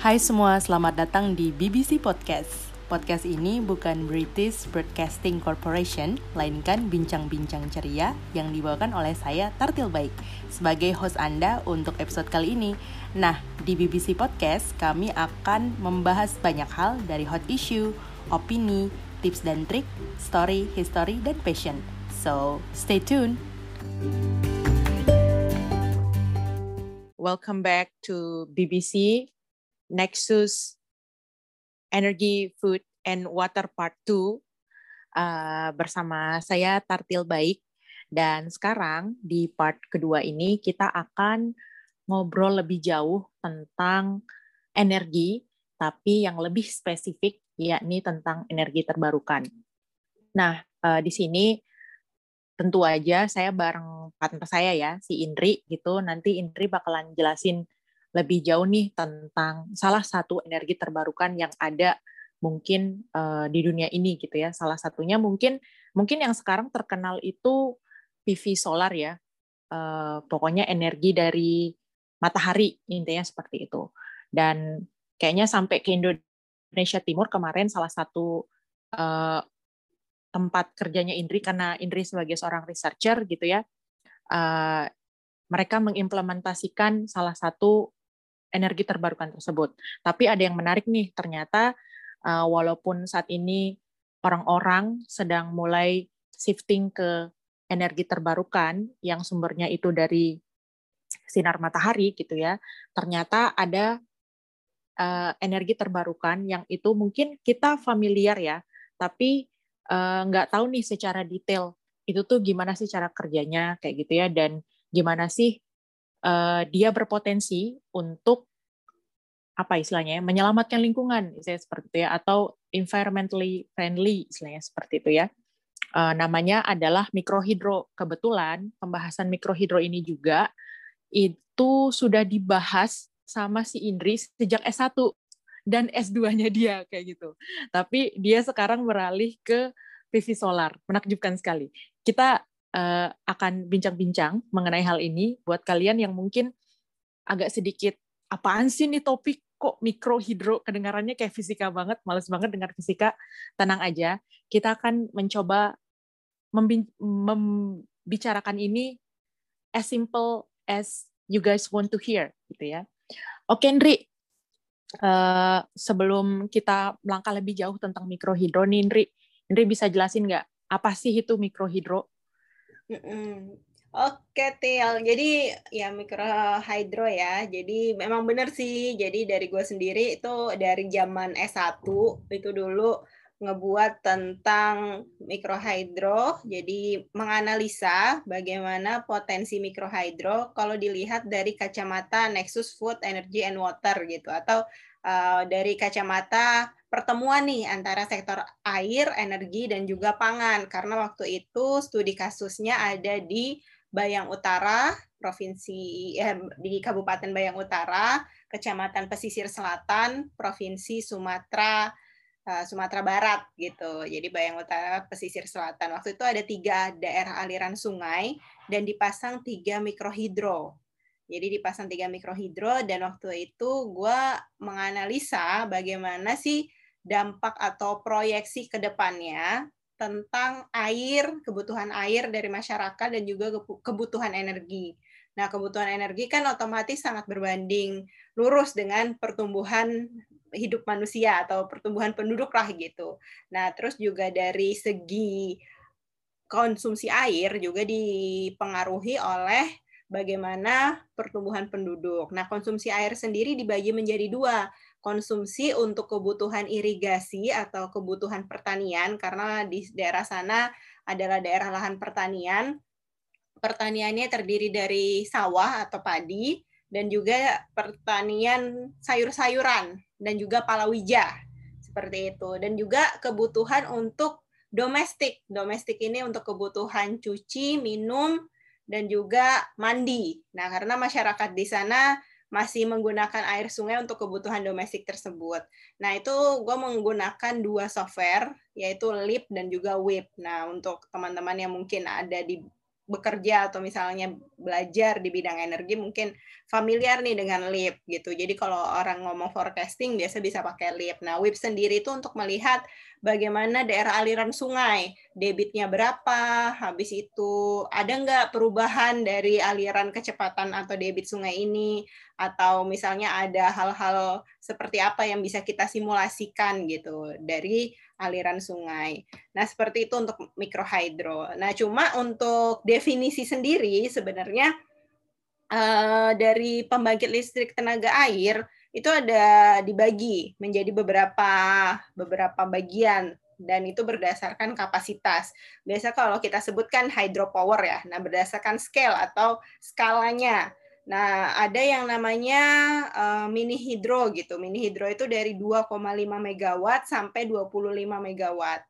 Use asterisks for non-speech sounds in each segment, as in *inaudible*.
Hai semua, selamat datang di BBC Podcast. Podcast ini bukan British Broadcasting Corporation, melainkan bincang-bincang ceria yang dibawakan oleh saya Tartil Baik sebagai host Anda untuk episode kali ini. Nah, di BBC Podcast kami akan membahas banyak hal dari hot issue, opini, tips dan trik, story, history, dan passion. So, stay tuned. Welcome back to BBC Nexus Energy, Food, and Water Part 2 uh, bersama saya Tartil Baik. Dan sekarang di part kedua ini kita akan ngobrol lebih jauh tentang energi, tapi yang lebih spesifik yakni tentang energi terbarukan. Nah, uh, di sini tentu aja saya bareng partner saya ya, si Indri gitu. Nanti Indri bakalan jelasin lebih jauh nih tentang salah satu energi terbarukan yang ada mungkin uh, di dunia ini gitu ya. Salah satunya mungkin mungkin yang sekarang terkenal itu PV solar ya. Uh, pokoknya energi dari matahari intinya seperti itu. Dan kayaknya sampai ke Indonesia Timur kemarin salah satu uh, tempat kerjanya Indri karena Indri sebagai seorang researcher gitu ya. Uh, mereka mengimplementasikan salah satu energi terbarukan tersebut. Tapi ada yang menarik nih, ternyata uh, walaupun saat ini orang-orang sedang mulai shifting ke energi terbarukan yang sumbernya itu dari sinar matahari gitu ya, ternyata ada uh, energi terbarukan yang itu mungkin kita familiar ya, tapi uh, nggak tahu nih secara detail itu tuh gimana sih cara kerjanya kayak gitu ya dan gimana sih uh, dia berpotensi untuk apa istilahnya ya, menyelamatkan lingkungan istilahnya seperti itu ya atau environmentally friendly istilahnya seperti itu ya. Uh, namanya adalah mikrohidro. Kebetulan pembahasan mikrohidro ini juga itu sudah dibahas sama si Indri sejak S1 dan S2-nya dia kayak gitu. Tapi dia sekarang beralih ke PV solar. Menakjubkan sekali. Kita uh, akan bincang-bincang mengenai hal ini buat kalian yang mungkin agak sedikit apaan sih nih topik kok mikrohidro kedengarannya kayak fisika banget, males banget dengar fisika. Tenang aja, kita akan mencoba membicarakan ini as simple as you guys want to hear gitu ya. Oke, Ndri. Uh, sebelum kita melangkah lebih jauh tentang mikrohidro nih, Ndri, Ndri bisa jelasin nggak apa sih itu mikrohidro? Oke, Til. Jadi ya mikrohidro ya. Jadi memang benar sih. Jadi dari gue sendiri itu dari zaman S1 itu dulu ngebuat tentang mikrohidro. Jadi menganalisa bagaimana potensi mikrohidro kalau dilihat dari kacamata Nexus Food, Energy and Water gitu atau uh, dari kacamata pertemuan nih antara sektor air, energi, dan juga pangan. Karena waktu itu studi kasusnya ada di Bayang Utara, provinsi eh, di Kabupaten Bayang Utara, Kecamatan Pesisir Selatan, Provinsi Sumatera uh, Sumatera Barat gitu. Jadi Bayang Utara, Pesisir Selatan. Waktu itu ada tiga daerah aliran sungai dan dipasang tiga mikrohidro. Jadi dipasang tiga mikrohidro dan waktu itu gue menganalisa bagaimana sih dampak atau proyeksi ke depannya tentang air, kebutuhan air dari masyarakat dan juga kebutuhan energi. Nah, kebutuhan energi kan otomatis sangat berbanding lurus dengan pertumbuhan hidup manusia atau pertumbuhan penduduk lah gitu. Nah, terus juga dari segi konsumsi air juga dipengaruhi oleh bagaimana pertumbuhan penduduk. Nah, konsumsi air sendiri dibagi menjadi dua konsumsi untuk kebutuhan irigasi atau kebutuhan pertanian karena di daerah sana adalah daerah lahan pertanian. Pertaniannya terdiri dari sawah atau padi dan juga pertanian sayur-sayuran dan juga palawija seperti itu dan juga kebutuhan untuk domestik. Domestik ini untuk kebutuhan cuci, minum dan juga mandi. Nah, karena masyarakat di sana masih menggunakan air sungai untuk kebutuhan domestik tersebut. Nah, itu gue menggunakan dua software, yaitu Leap dan juga WIP. Nah, untuk teman-teman yang mungkin ada di bekerja atau misalnya belajar di bidang energi mungkin familiar nih dengan LIP gitu. Jadi kalau orang ngomong forecasting biasa bisa pakai LIP. Nah, WIP sendiri itu untuk melihat bagaimana daerah aliran sungai, debitnya berapa, habis itu ada nggak perubahan dari aliran kecepatan atau debit sungai ini, atau misalnya ada hal-hal seperti apa yang bisa kita simulasikan gitu dari aliran sungai. Nah, seperti itu untuk mikrohidro. Nah, cuma untuk definisi sendiri sebenarnya uh, dari pembangkit listrik tenaga air itu ada dibagi menjadi beberapa beberapa bagian dan itu berdasarkan kapasitas. Biasa kalau kita sebutkan hydropower ya, nah berdasarkan scale atau skalanya. Nah, ada yang namanya uh, mini hidro gitu. Mini hidro itu dari 2,5 megawatt sampai 25 megawatt.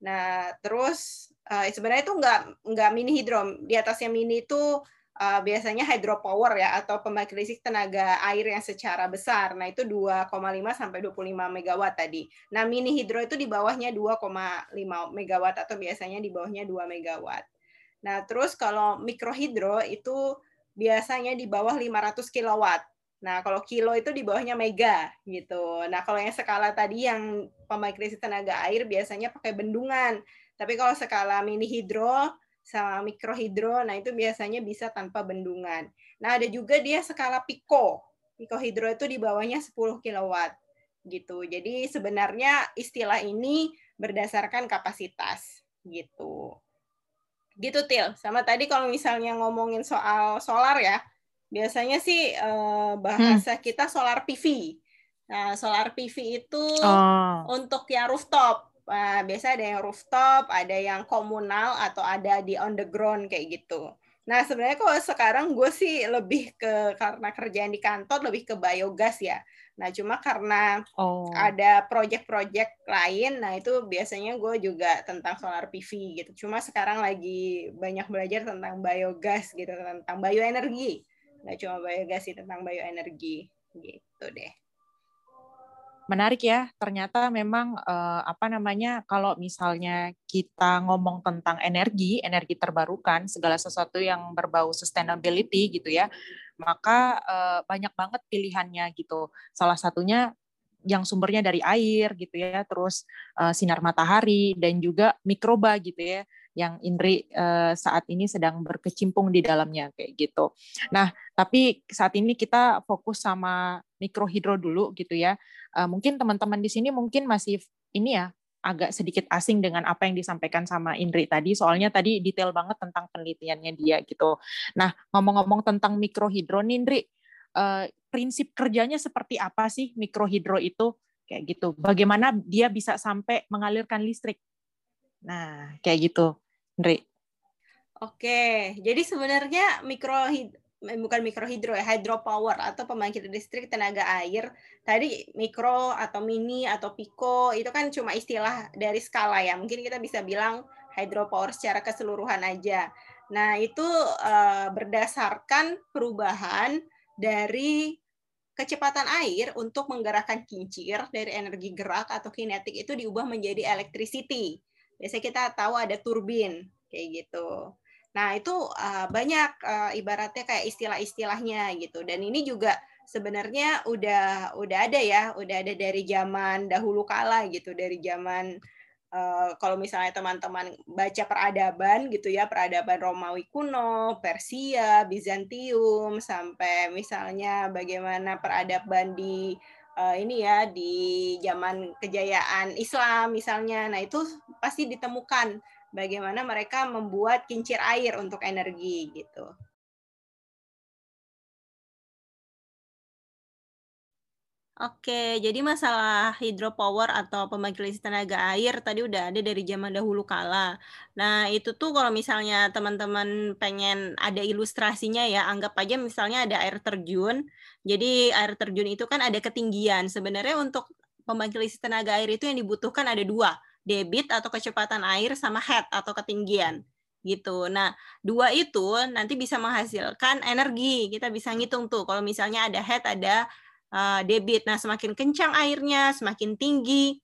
Nah, terus uh, sebenarnya itu enggak enggak mini hidro. Di atasnya mini itu uh, biasanya hydropower ya atau pembangkit listrik tenaga air yang secara besar. Nah, itu 2,5 sampai 25 megawatt tadi. Nah, mini hidro itu di bawahnya 2,5 megawatt atau biasanya di bawahnya 2 megawatt. Nah, terus kalau mikrohidro itu biasanya di bawah 500 kilowatt. Nah, kalau kilo itu di bawahnya mega gitu. Nah, kalau yang skala tadi yang pembangkit listrik tenaga air biasanya pakai bendungan. Tapi kalau skala mini hidro sama mikrohidro, nah itu biasanya bisa tanpa bendungan. Nah, ada juga dia skala pico. Pico hidro itu di bawahnya 10 kilowatt gitu. Jadi sebenarnya istilah ini berdasarkan kapasitas gitu gitu til. Sama tadi kalau misalnya ngomongin soal solar ya biasanya sih eh, bahasa hmm. kita solar PV nah solar PV itu oh. untuk yang rooftop. Nah, biasa ada yang rooftop ada yang komunal atau ada di on the ground kayak gitu. Nah sebenarnya kalau sekarang gue sih lebih ke karena kerjaan di kantor lebih ke biogas ya Nah, cuma karena oh. ada project-project lain, nah itu biasanya gue juga tentang solar PV gitu. Cuma sekarang lagi banyak belajar tentang biogas gitu, tentang bioenergi. Nggak cuma biogas sih, tentang bioenergi gitu deh. Menarik ya, ternyata memang eh, apa namanya kalau misalnya kita ngomong tentang energi, energi terbarukan, segala sesuatu yang berbau sustainability gitu ya, maka uh, banyak banget pilihannya gitu. Salah satunya yang sumbernya dari air gitu ya, terus uh, sinar matahari dan juga mikroba gitu ya, yang Indri uh, saat ini sedang berkecimpung di dalamnya kayak gitu. Nah, tapi saat ini kita fokus sama mikrohidro dulu gitu ya. Uh, mungkin teman-teman di sini mungkin masih ini ya agak sedikit asing dengan apa yang disampaikan sama Indri tadi, soalnya tadi detail banget tentang penelitiannya dia gitu. Nah, ngomong-ngomong tentang mikrohidro Indri, eh, prinsip kerjanya seperti apa sih mikrohidro itu? Kayak gitu. Bagaimana dia bisa sampai mengalirkan listrik? Nah, kayak gitu, Indri. Oke, jadi sebenarnya mikrohidro Eh, bukan mikrohidro ya, hydropower atau pembangkit listrik tenaga air. Tadi mikro atau mini atau pico itu kan cuma istilah dari skala ya. Mungkin kita bisa bilang hydropower secara keseluruhan aja. Nah, itu uh, berdasarkan perubahan dari kecepatan air untuk menggerakkan kincir dari energi gerak atau kinetik itu diubah menjadi electricity. Biasanya kita tahu ada turbin kayak gitu. Nah, itu uh, banyak uh, ibaratnya kayak istilah-istilahnya gitu. Dan ini juga sebenarnya udah udah ada ya, udah ada dari zaman dahulu kala gitu, dari zaman uh, kalau misalnya teman-teman baca peradaban gitu ya, peradaban Romawi kuno, Persia, Bizantium sampai misalnya bagaimana peradaban di uh, ini ya di zaman kejayaan Islam misalnya. Nah, itu pasti ditemukan bagaimana mereka membuat kincir air untuk energi gitu. Oke, jadi masalah hidropower atau pembangkit listrik tenaga air tadi udah ada dari zaman dahulu kala. Nah, itu tuh kalau misalnya teman-teman pengen ada ilustrasinya ya, anggap aja misalnya ada air terjun. Jadi air terjun itu kan ada ketinggian. Sebenarnya untuk pembangkit listrik tenaga air itu yang dibutuhkan ada dua debit atau kecepatan air sama head atau ketinggian gitu. Nah, dua itu nanti bisa menghasilkan energi. Kita bisa ngitung tuh kalau misalnya ada head ada uh, debit. Nah, semakin kencang airnya, semakin tinggi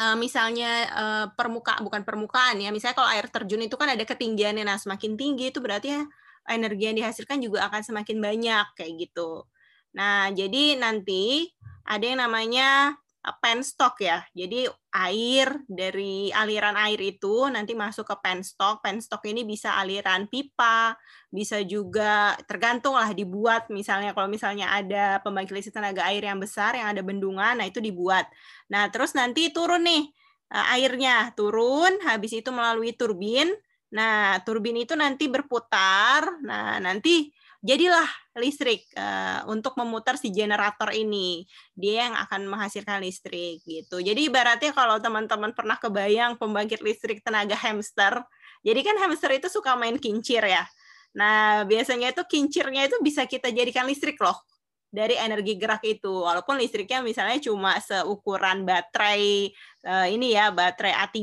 uh, misalnya uh, eh, permukaan bukan permukaan ya. Misalnya kalau air terjun itu kan ada ketinggiannya. Nah, semakin tinggi itu berarti energi yang dihasilkan juga akan semakin banyak kayak gitu. Nah, jadi nanti ada yang namanya Eh, penstock ya. Jadi air dari aliran air itu nanti masuk ke penstock. Penstock ini bisa aliran pipa, bisa juga tergantung lah dibuat misalnya kalau misalnya ada pembangkit listrik tenaga air yang besar yang ada bendungan, nah itu dibuat. Nah, terus nanti turun nih eh, airnya, turun habis itu melalui turbin. Nah, turbin itu nanti berputar. Nah, nanti jadilah listrik uh, untuk memutar si generator ini. Dia yang akan menghasilkan listrik gitu. Jadi ibaratnya kalau teman-teman pernah kebayang pembangkit listrik tenaga hamster, jadi kan hamster itu suka main kincir ya. Nah, biasanya itu kincirnya itu bisa kita jadikan listrik loh dari energi gerak itu. Walaupun listriknya misalnya cuma seukuran baterai uh, ini ya, baterai A3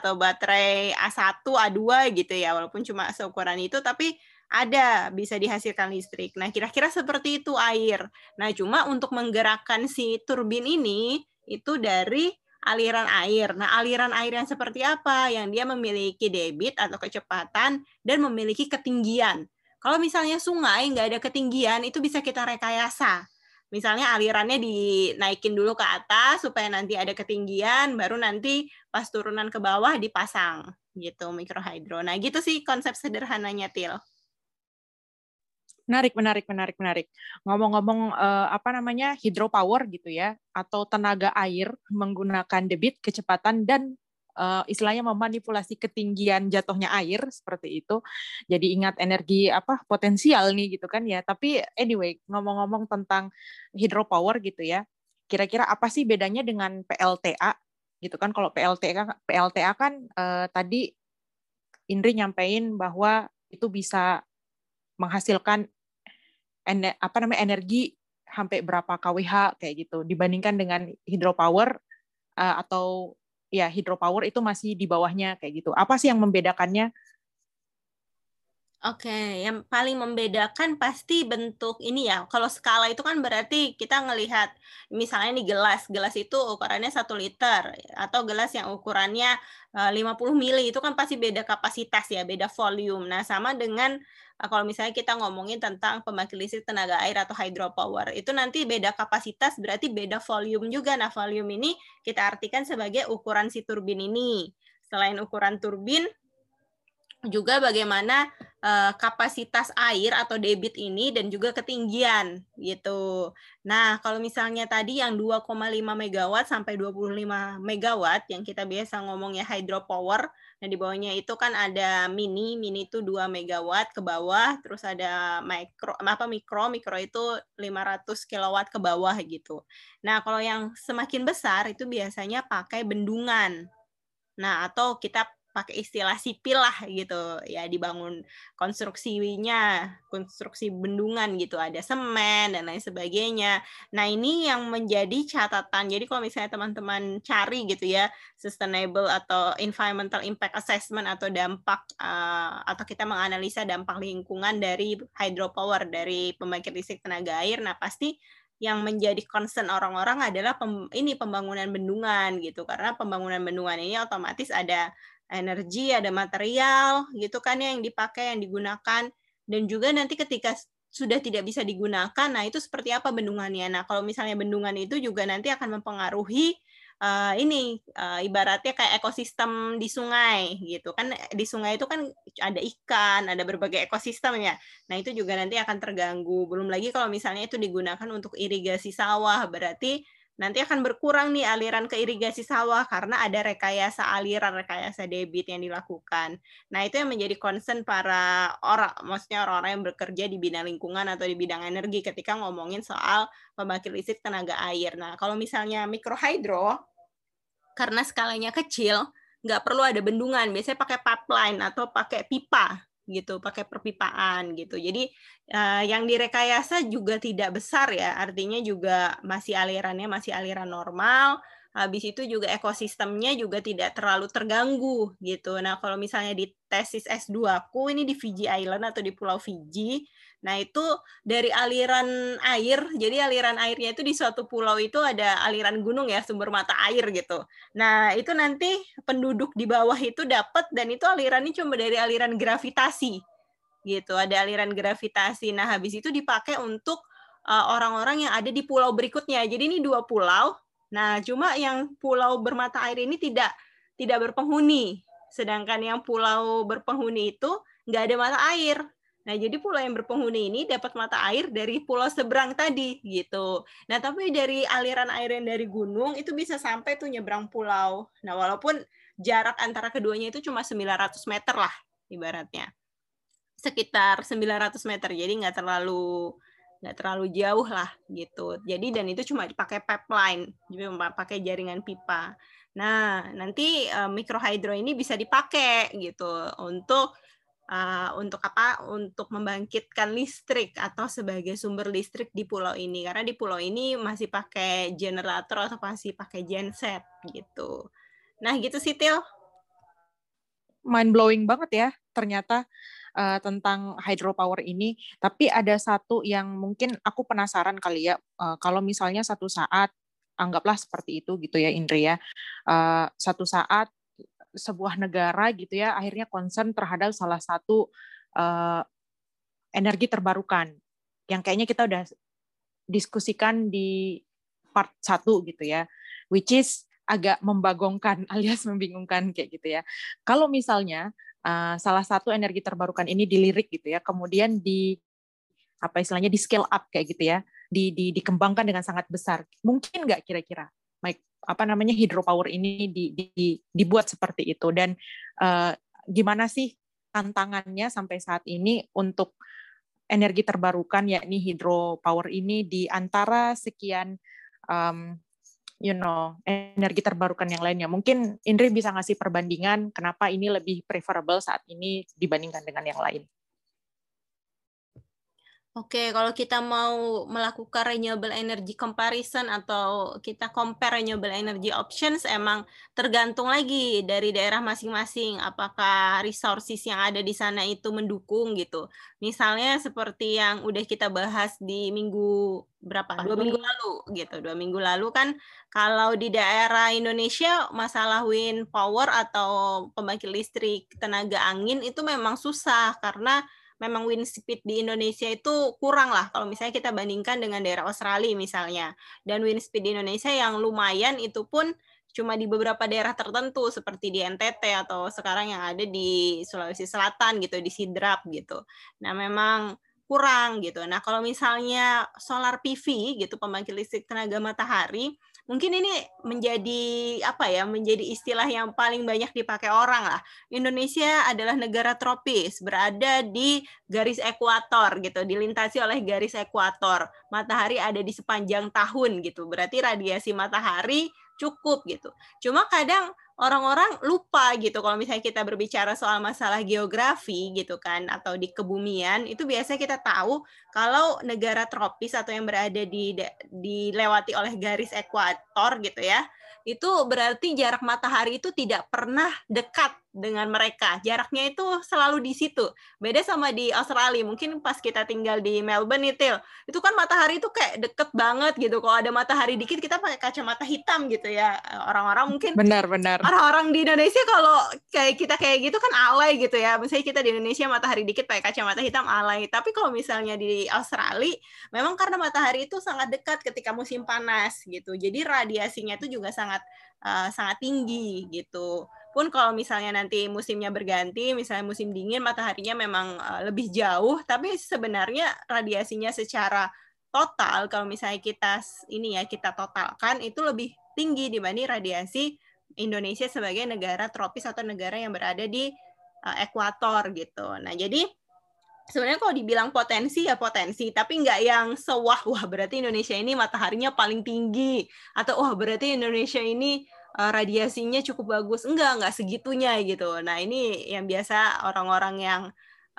atau baterai A1, A2 gitu ya. Walaupun cuma seukuran itu tapi ada bisa dihasilkan listrik. Nah, kira-kira seperti itu air. Nah, cuma untuk menggerakkan si turbin ini itu dari aliran air. Nah, aliran air yang seperti apa? Yang dia memiliki debit atau kecepatan dan memiliki ketinggian. Kalau misalnya sungai nggak ada ketinggian, itu bisa kita rekayasa. Misalnya alirannya dinaikin dulu ke atas supaya nanti ada ketinggian, baru nanti pas turunan ke bawah dipasang gitu mikrohidro. Nah, gitu sih konsep sederhananya Til. Menarik, menarik, menarik, menarik. Ngomong-ngomong uh, apa namanya hidropower gitu ya, atau tenaga air menggunakan debit, kecepatan dan uh, istilahnya memanipulasi ketinggian jatuhnya air seperti itu. Jadi ingat energi apa potensial nih gitu kan ya. Tapi anyway, ngomong-ngomong tentang hidropower gitu ya, kira-kira apa sih bedanya dengan PLTA gitu kan? Kalau PLTA PLTA kan uh, tadi Indri nyampein bahwa itu bisa menghasilkan ener, apa namanya energi sampai berapa kWh kayak gitu dibandingkan dengan hidropower uh, atau ya hidropower itu masih di bawahnya kayak gitu. Apa sih yang membedakannya? Oke, yang paling membedakan pasti bentuk ini ya. Kalau skala itu kan berarti kita ngelihat misalnya ini gelas, gelas itu ukurannya satu liter atau gelas yang ukurannya 50 eh, mili itu kan pasti beda kapasitas ya, beda volume. Nah, sama dengan eh, kalau misalnya kita ngomongin tentang pembangkit listrik tenaga air atau hydropower, itu nanti beda kapasitas berarti beda volume juga. Nah, volume ini kita artikan sebagai ukuran si turbin ini. Selain ukuran turbin, juga bagaimana uh, kapasitas air atau debit ini dan juga ketinggian gitu. Nah, kalau misalnya tadi yang 2,5 megawatt sampai 25 megawatt yang kita biasa ngomongnya hydropower, nah di bawahnya itu kan ada mini, mini itu 2 megawatt ke bawah, terus ada mikro apa mikro, mikro itu 500 kilowatt ke bawah gitu. Nah, kalau yang semakin besar itu biasanya pakai bendungan. Nah, atau kita pakai istilah sipil lah gitu. Ya dibangun konstruksinya konstruksi bendungan gitu. Ada semen dan lain sebagainya. Nah ini yang menjadi catatan. Jadi kalau misalnya teman-teman cari gitu ya sustainable atau environmental impact assessment atau dampak uh, atau kita menganalisa dampak lingkungan dari hydropower dari pembangkit listrik tenaga air nah pasti yang menjadi concern orang-orang adalah pem, ini pembangunan bendungan gitu. Karena pembangunan bendungan ini otomatis ada energi, ada material gitu kan ya, yang dipakai, yang digunakan. Dan juga nanti ketika sudah tidak bisa digunakan, nah itu seperti apa bendungannya. Nah, kalau misalnya bendungan itu juga nanti akan mempengaruhi uh, ini uh, ibaratnya kayak ekosistem di sungai gitu kan. Di sungai itu kan ada ikan ada berbagai ekosistem ya nah itu juga nanti akan terganggu. Belum lagi kalau misalnya itu digunakan untuk irigasi sawah berarti nanti akan berkurang nih aliran ke irigasi sawah karena ada rekayasa aliran, rekayasa debit yang dilakukan. Nah, itu yang menjadi concern para orang, maksudnya orang-orang yang bekerja di bidang lingkungan atau di bidang energi ketika ngomongin soal pembangkit listrik tenaga air. Nah, kalau misalnya mikrohidro, karena skalanya kecil, nggak perlu ada bendungan, biasanya pakai pipeline atau pakai pipa gitu pakai perpipaan gitu. Jadi uh, yang direkayasa juga tidak besar ya artinya juga masih alirannya masih aliran normal. Habis itu juga ekosistemnya juga tidak terlalu terganggu gitu. Nah kalau misalnya di tesis S2 aku ini di Fiji Island atau di Pulau Fiji Nah, itu dari aliran air, jadi aliran airnya itu di suatu pulau itu ada aliran gunung ya, sumber mata air gitu. Nah, itu nanti penduduk di bawah itu dapat dan itu alirannya cuma dari aliran gravitasi. gitu. Ada aliran gravitasi. Nah, habis itu dipakai untuk eh, orang-orang yang ada di pulau berikutnya. Jadi ini dua pulau. Nah, cuma yang pulau bermata air ini tidak tidak berpenghuni. Sedangkan yang pulau berpenghuni itu nggak ada mata air. Nah, jadi pulau yang berpenghuni ini dapat mata air dari pulau seberang tadi gitu. Nah, tapi dari aliran air yang dari gunung itu bisa sampai tuh nyebrang pulau. Nah, walaupun jarak antara keduanya itu cuma 900 meter lah ibaratnya. Sekitar 900 meter. Jadi nggak terlalu nggak terlalu jauh lah gitu. Jadi dan itu cuma dipakai pipeline, jadi pakai jaringan pipa. Nah, nanti uh, mikrohidro ini bisa dipakai gitu untuk uh, untuk apa? Untuk membangkitkan listrik atau sebagai sumber listrik di pulau ini. Karena di pulau ini masih pakai generator atau masih pakai genset gitu. Nah, gitu sih Til. Mind blowing banget ya ternyata uh, tentang hydropower ini. Tapi ada satu yang mungkin aku penasaran kali ya, uh, kalau misalnya satu saat anggaplah seperti itu gitu ya Indri ya, uh, satu saat sebuah negara gitu ya akhirnya concern terhadap salah satu uh, energi terbarukan yang kayaknya kita udah diskusikan di part satu gitu ya which is agak membagongkan *laughs* alias membingungkan kayak gitu ya. Kalau misalnya uh, salah satu energi terbarukan ini dilirik gitu ya kemudian di apa istilahnya di scale up kayak gitu ya di, di dikembangkan dengan sangat besar mungkin nggak kira-kira apa namanya hidropower ini di, di, dibuat seperti itu. Dan uh, gimana sih tantangannya sampai saat ini untuk energi terbarukan yakni hidropower ini di antara sekian um, you know energi terbarukan yang lainnya? Mungkin Indri bisa ngasih perbandingan kenapa ini lebih preferable saat ini dibandingkan dengan yang lain Oke, kalau kita mau melakukan renewable energy comparison atau kita compare renewable energy options, emang tergantung lagi dari daerah masing-masing. Apakah resources yang ada di sana itu mendukung gitu. Misalnya seperti yang udah kita bahas di minggu berapa? Dua minggu lalu gitu. Dua minggu lalu kan kalau di daerah Indonesia masalah wind power atau pembangkit listrik tenaga angin itu memang susah karena memang wind speed di Indonesia itu kurang lah kalau misalnya kita bandingkan dengan daerah Australia misalnya. Dan wind speed di Indonesia yang lumayan itu pun cuma di beberapa daerah tertentu seperti di NTT atau sekarang yang ada di Sulawesi Selatan gitu, di Sidrap gitu. Nah, memang kurang gitu. Nah, kalau misalnya solar PV gitu, pembangkit listrik tenaga matahari, mungkin ini menjadi apa ya menjadi istilah yang paling banyak dipakai orang lah. Indonesia adalah negara tropis berada di garis ekuator gitu dilintasi oleh garis ekuator. Matahari ada di sepanjang tahun gitu berarti radiasi matahari cukup gitu. Cuma kadang orang-orang lupa gitu kalau misalnya kita berbicara soal masalah geografi gitu kan atau di kebumian itu biasanya kita tahu kalau negara tropis atau yang berada di dilewati oleh garis ekuator gitu ya itu berarti jarak matahari itu tidak pernah dekat dengan mereka. Jaraknya itu selalu di situ. Beda sama di Australia. Mungkin pas kita tinggal di Melbourne itu, itu kan matahari itu kayak deket banget gitu. Kalau ada matahari dikit kita pakai kacamata hitam gitu ya. Orang-orang mungkin benar benar. Orang-orang di Indonesia kalau kayak kita kayak gitu kan alay gitu ya. Misalnya kita di Indonesia matahari dikit pakai kacamata hitam alay. Tapi kalau misalnya di Australia, memang karena matahari itu sangat dekat ketika musim panas gitu. Jadi radiasinya itu juga sangat uh, sangat tinggi gitu pun kalau misalnya nanti musimnya berganti, misalnya musim dingin, mataharinya memang uh, lebih jauh, tapi sebenarnya radiasinya secara total kalau misalnya kita ini ya kita totalkan itu lebih tinggi dibanding radiasi Indonesia sebagai negara tropis atau negara yang berada di uh, ekuator gitu. Nah jadi sebenarnya kalau dibilang potensi ya potensi, tapi nggak yang sewah wah berarti Indonesia ini mataharinya paling tinggi atau wah berarti Indonesia ini uh, radiasinya cukup bagus. Enggak, enggak segitunya gitu. Nah, ini yang biasa orang-orang yang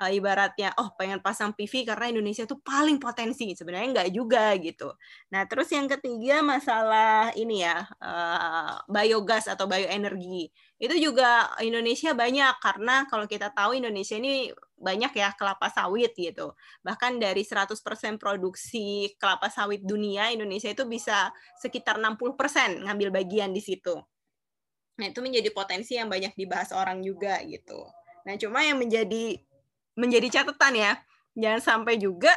uh, ibaratnya oh pengen pasang PV karena Indonesia tuh paling potensi sebenarnya enggak juga gitu. Nah terus yang ketiga masalah ini ya uh, biogas atau bioenergi itu juga Indonesia banyak karena kalau kita tahu Indonesia ini banyak ya kelapa sawit gitu. Bahkan dari 100% produksi kelapa sawit dunia Indonesia itu bisa sekitar 60% ngambil bagian di situ. Nah, itu menjadi potensi yang banyak dibahas orang juga gitu. Nah, cuma yang menjadi menjadi catatan ya. Jangan sampai juga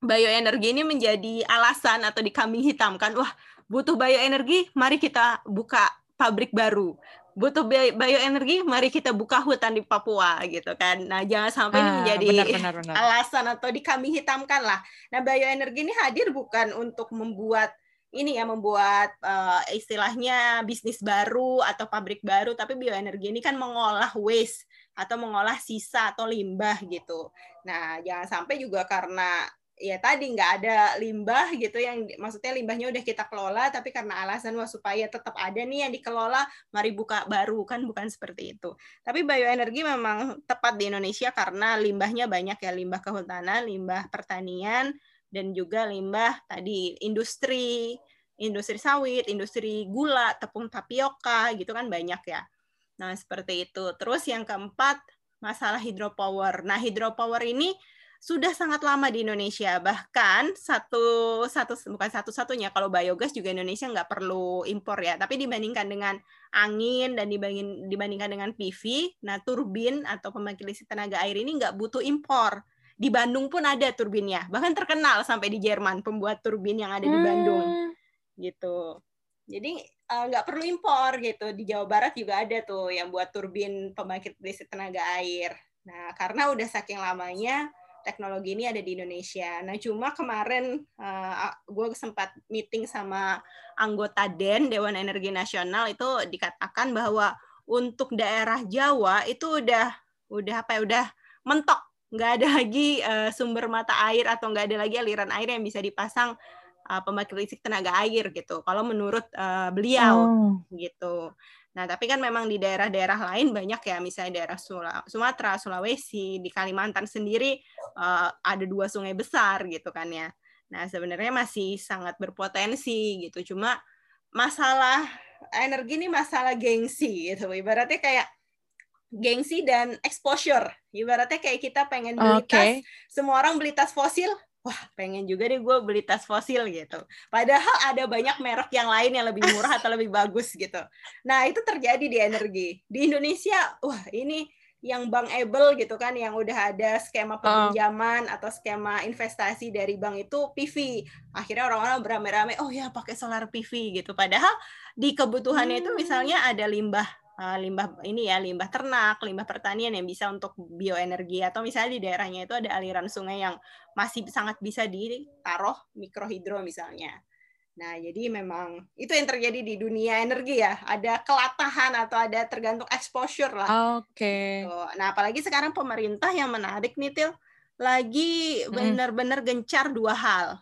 bioenergi ini menjadi alasan atau dikambing hitamkan. Wah, butuh bioenergi, mari kita buka pabrik baru. Butuh bioenergi, mari kita buka hutan di Papua gitu kan. Nah, jangan sampai ah, ini menjadi benar, benar, benar. alasan atau dikambing hitamkan lah. Nah, bioenergi ini hadir bukan untuk membuat ini ya membuat uh, istilahnya bisnis baru atau pabrik baru, tapi bioenergi ini kan mengolah waste atau mengolah sisa atau limbah gitu. Nah, jangan sampai juga karena ya tadi nggak ada limbah gitu yang maksudnya limbahnya udah kita kelola tapi karena alasan wah supaya tetap ada nih yang dikelola mari buka baru kan bukan seperti itu. Tapi bioenergi memang tepat di Indonesia karena limbahnya banyak ya limbah kehutanan limbah pertanian dan juga limbah tadi industri industri sawit industri gula tepung tapioka gitu kan banyak ya. Nah seperti itu. Terus yang keempat masalah hidropower. Nah hidropower ini sudah sangat lama di Indonesia. Bahkan satu satu bukan satu-satunya kalau biogas juga Indonesia nggak perlu impor ya. Tapi dibandingkan dengan angin dan dibanding, dibandingkan dengan PV, nah turbin atau pembangkit listrik tenaga air ini nggak butuh impor. Di Bandung pun ada turbinnya. Bahkan terkenal sampai di Jerman pembuat turbin yang ada di Bandung. Hmm. Gitu. Jadi eh, nggak uh, perlu impor gitu. Di Jawa Barat juga ada tuh yang buat turbin pembangkit listrik tenaga air. Nah, karena udah saking lamanya teknologi ini ada di Indonesia. Nah, cuma kemarin uh, gue sempat meeting sama anggota DEN Dewan Energi Nasional itu dikatakan bahwa untuk daerah Jawa itu udah udah apa ya udah mentok nggak ada lagi uh, sumber mata air atau nggak ada lagi aliran air yang bisa dipasang uh, pembangkit listrik tenaga air gitu. Kalau menurut uh, beliau oh. gitu. Nah, tapi kan memang di daerah-daerah lain banyak ya, misalnya daerah Sumatera, Sulawesi, di Kalimantan sendiri uh, ada dua sungai besar gitu kan ya. Nah, sebenarnya masih sangat berpotensi gitu. Cuma masalah energi ini masalah gengsi gitu. Ibaratnya kayak gengsi dan exposure. Ibaratnya kayak kita pengen beli okay. tas, semua orang beli tas fosil, wah pengen juga deh gue beli tas fosil gitu. Padahal ada banyak merek yang lain yang lebih murah atau lebih bagus gitu. Nah itu terjadi di energi. Di Indonesia, wah ini yang bankable gitu kan, yang udah ada skema pinjaman uh. atau skema investasi dari bank itu PV. Akhirnya orang-orang beramai-ramai, oh ya pakai solar PV gitu. Padahal di kebutuhannya hmm. itu misalnya ada limbah limbah ini ya limbah ternak, limbah pertanian yang bisa untuk bioenergi atau misalnya di daerahnya itu ada aliran sungai yang masih sangat bisa ditaruh mikrohidro misalnya. Nah, jadi memang itu yang terjadi di dunia energi ya. Ada kelatahan atau ada tergantung exposure lah. Oke. Okay. Gitu. Nah, apalagi sekarang pemerintah yang menarik nih, Til, lagi benar-benar gencar dua hal.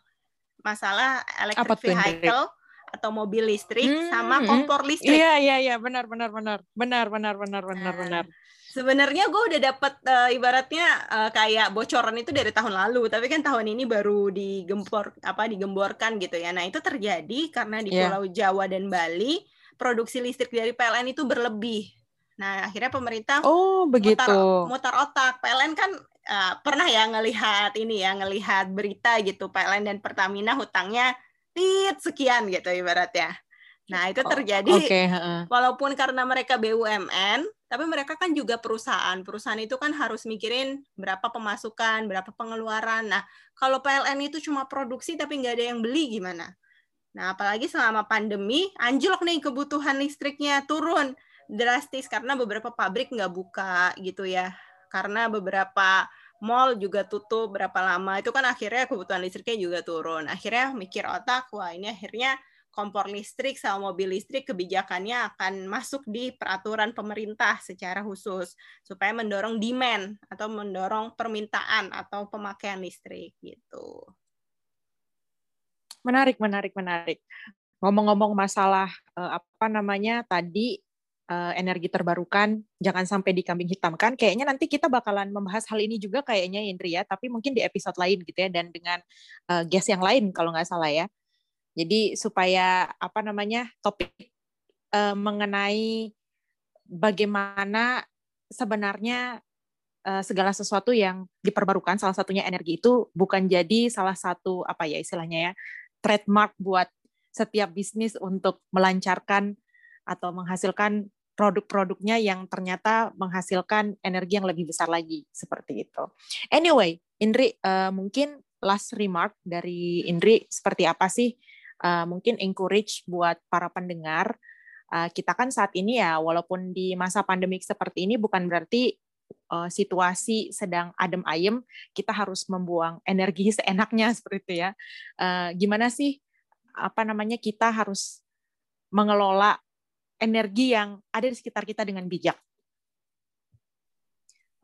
Masalah electric vehicle atau mobil listrik hmm, sama hmm. kompor listrik. Iya iya iya benar benar benar benar benar benar benar nah, benar. Sebenarnya gue udah dapat uh, eh, ibaratnya uh, kayak bocoran itu dari tahun lalu, tapi kan tahun ini baru digempor apa digemborkan gitu ya. Nah itu terjadi karena di yeah. Pulau Jawa dan Bali produksi listrik dari PLN itu berlebih. Nah akhirnya pemerintah oh begitu mutar, mutar otak. PLN kan uh, pernah ya ngelihat ini ya ngelihat berita gitu PLN dan Pertamina hutangnya tit sekian gitu ibaratnya. Nah, itu oh, terjadi oh, okay. walaupun karena mereka BUMN, tapi mereka kan juga perusahaan. Perusahaan itu kan harus mikirin berapa pemasukan, berapa pengeluaran. Nah, kalau PLN itu cuma produksi tapi nggak ada yang beli gimana? Nah, apalagi selama pandemi, anjlok nih kebutuhan listriknya turun drastis karena beberapa pabrik nggak buka gitu ya. Karena beberapa mall juga tutup berapa lama itu kan akhirnya kebutuhan listriknya juga turun akhirnya mikir otak wah ini akhirnya kompor listrik sama mobil listrik kebijakannya akan masuk di peraturan pemerintah secara khusus supaya mendorong demand atau mendorong permintaan atau pemakaian listrik gitu. Menarik, menarik, menarik. Ngomong-ngomong masalah eh, apa namanya tadi uh, energi terbarukan jangan sampai dikambing hitamkan. Kayaknya nanti kita bakalan membahas hal ini juga kayaknya Indri ya, tapi mungkin di episode lain gitu ya dan dengan uh, guest yang lain kalau nggak salah ya. Jadi supaya apa namanya topik uh, mengenai bagaimana sebenarnya uh, segala sesuatu yang diperbarukan salah satunya energi itu bukan jadi salah satu apa ya istilahnya ya trademark buat setiap bisnis untuk melancarkan atau menghasilkan produk-produknya yang ternyata menghasilkan energi yang lebih besar lagi seperti itu. Anyway, Indri uh, mungkin last remark dari Indri seperti apa sih uh, mungkin encourage buat para pendengar uh, kita kan saat ini ya walaupun di masa pandemik seperti ini bukan berarti uh, situasi sedang adem ayem kita harus membuang energi *laughs* seenaknya seperti itu ya. Uh, gimana sih apa namanya kita harus mengelola energi yang ada di sekitar kita dengan bijak.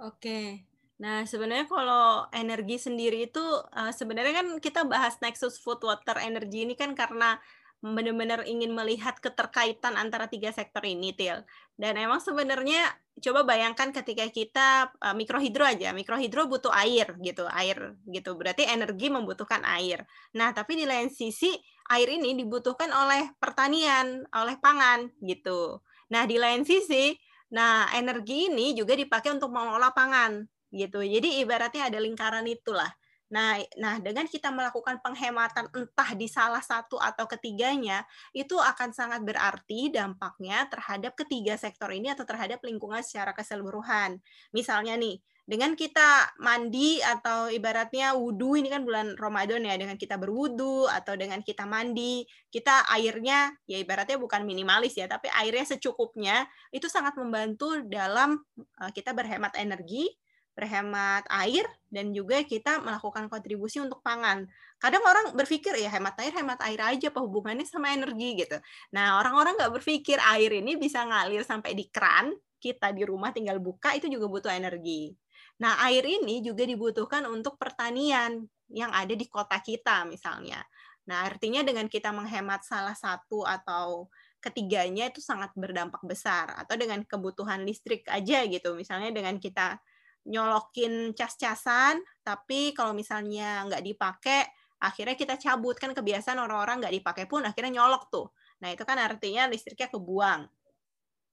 Oke. Nah, sebenarnya kalau energi sendiri itu uh, sebenarnya kan kita bahas Nexus Food Water Energy ini kan karena benar-benar ingin melihat keterkaitan antara tiga sektor ini, Til. Dan emang sebenarnya coba bayangkan ketika kita uh, mikrohidro aja, mikrohidro butuh air gitu, air gitu. Berarti energi membutuhkan air. Nah, tapi di lain sisi air ini dibutuhkan oleh pertanian, oleh pangan gitu. Nah, di lain sisi, nah energi ini juga dipakai untuk mengolah pangan gitu. Jadi ibaratnya ada lingkaran itulah. Nah, nah dengan kita melakukan penghematan entah di salah satu atau ketiganya, itu akan sangat berarti dampaknya terhadap ketiga sektor ini atau terhadap lingkungan secara keseluruhan. Misalnya nih, dengan kita mandi atau ibaratnya wudhu ini kan bulan Ramadan ya dengan kita berwudhu atau dengan kita mandi kita airnya ya ibaratnya bukan minimalis ya tapi airnya secukupnya itu sangat membantu dalam eh, kita berhemat energi berhemat air dan juga kita melakukan kontribusi untuk pangan. Kadang orang berpikir ya hemat air hemat air aja apa hubungannya sama energi gitu. Nah orang-orang nggak berpikir air ini bisa ngalir sampai di keran kita di rumah tinggal buka itu juga butuh energi. Nah air ini juga dibutuhkan untuk pertanian yang ada di kota kita misalnya. Nah artinya dengan kita menghemat salah satu atau ketiganya itu sangat berdampak besar atau dengan kebutuhan listrik aja gitu misalnya dengan kita nyolokin cas-casan, tapi kalau misalnya nggak dipakai, akhirnya kita cabut kan kebiasaan orang-orang nggak dipakai pun akhirnya nyolok tuh. Nah itu kan artinya listriknya kebuang.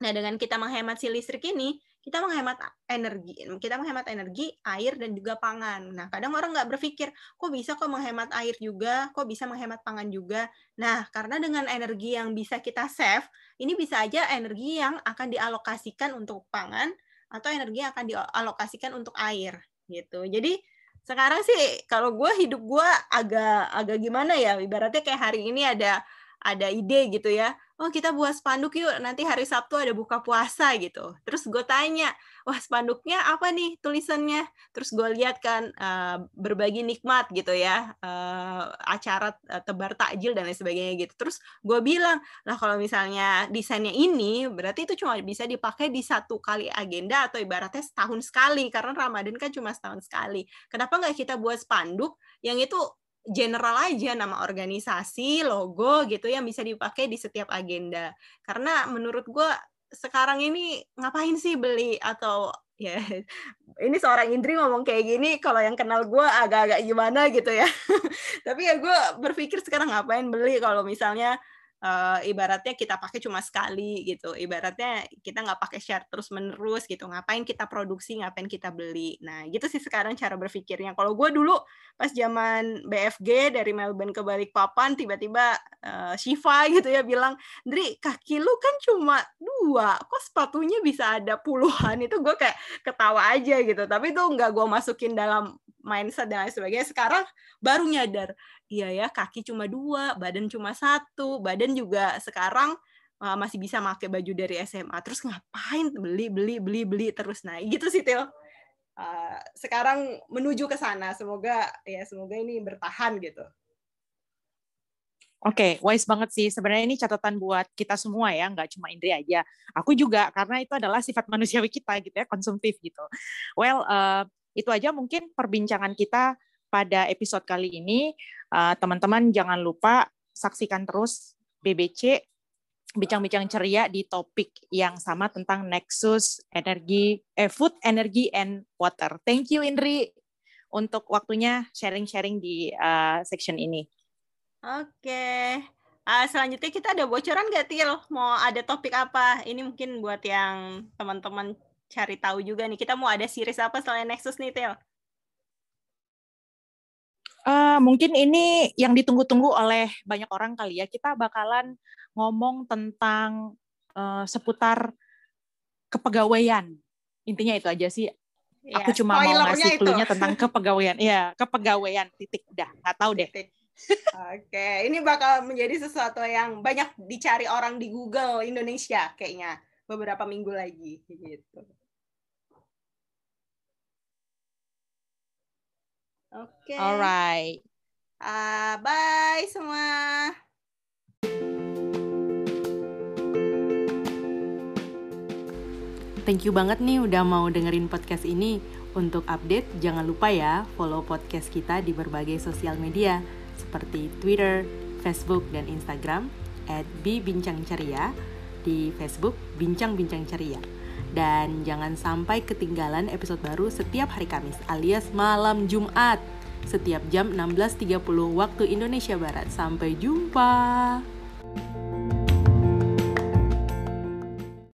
Nah dengan kita menghemat si listrik ini, kita menghemat energi, kita menghemat energi, air dan juga pangan. Nah kadang orang nggak berpikir, kok bisa kok menghemat air juga, kok bisa menghemat pangan juga. Nah karena dengan energi yang bisa kita save, ini bisa aja energi yang akan dialokasikan untuk pangan atau energi yang akan dialokasikan untuk air gitu. Jadi sekarang sih kalau gue hidup gue agak agak gimana ya ibaratnya kayak hari ini ada ada ide gitu ya oh kita buat spanduk yuk nanti hari Sabtu ada buka puasa gitu. Terus gue tanya wah spanduknya apa nih tulisannya? Terus gue lihat kan uh, berbagi nikmat gitu ya uh, acara tebar takjil dan lain sebagainya gitu. Terus gue bilang lah kalau misalnya desainnya ini berarti itu cuma bisa dipakai di satu kali agenda atau ibaratnya setahun sekali karena Ramadan kan cuma setahun sekali. Kenapa nggak kita buat spanduk yang itu general aja nama organisasi, logo gitu yang bisa dipakai di setiap agenda. Karena menurut gue sekarang ini ngapain sih beli atau ya *laughs* ini seorang Indri ngomong kayak gini kalau yang kenal gue agak-agak gimana gitu ya. *laughs* Tapi ya gue berpikir sekarang ngapain beli kalau misalnya uh, ibaratnya kita pakai cuma sekali gitu. Ibaratnya kita nggak pakai share terus menerus gitu. Ngapain kita produksi ngapain kita beli? Nah gitu sih sekarang cara berpikirnya. Kalau gue dulu pas zaman BFG dari Melbourne ke Balikpapan tiba-tiba uh, Shiva *laughs* gitu ya bilang Dri kaki lu kan cuma dua kok sepatunya bisa ada puluhan? Itu gue kayak ketawa aja gitu. Tapi itu nggak gue masukin dalam mindset dan lain sebagainya. Sekarang baru nyadar iya ya kaki cuma dua badan cuma satu badan juga sekarang uh, masih bisa pakai baju dari SMA terus ngapain beli beli beli beli terus nah gitu sih Til uh, sekarang menuju ke sana semoga ya semoga ini bertahan gitu Oke, okay, wise banget sih. Sebenarnya ini catatan buat kita semua ya, nggak cuma Indri aja. Aku juga, karena itu adalah sifat manusiawi kita gitu ya, konsumtif gitu. Well, uh, itu aja mungkin perbincangan kita pada episode kali ini. Eh, teman-teman jangan lupa saksikan terus BBC bincang-bincang ceria di topik yang sama tentang Nexus energi eh, food energy and water. Thank you Indri untuk waktunya sharing-sharing di uh, section ini. Oke. Uh, selanjutnya kita ada bocoran nggak Til? Mau ada topik apa? Ini mungkin buat yang teman-teman cari tahu juga nih. Kita mau ada series apa selain Nexus nih Til? Uh, mungkin ini yang ditunggu-tunggu oleh banyak orang kali ya. Kita bakalan ngomong tentang uh, seputar kepegawaian. Intinya itu aja sih. Ya, aku cuma mau ngasih clue-nya tentang *laughs* kepegawaian. Iya, kepegawaian titik dah. Nggak tahu deh. Titik. Oke, ini bakal menjadi sesuatu yang banyak dicari orang di Google Indonesia kayaknya beberapa minggu lagi gitu. Oke. Okay. Alright. Uh, bye semua. Thank you banget nih udah mau dengerin podcast ini. Untuk update, jangan lupa ya follow podcast kita di berbagai sosial media seperti Twitter, Facebook, dan Instagram at Bincang Ceria di Facebook Bincang Bincang Ceria. Dan jangan sampai ketinggalan episode baru setiap hari Kamis alias malam Jumat setiap jam 16.30 waktu Indonesia Barat. Sampai jumpa.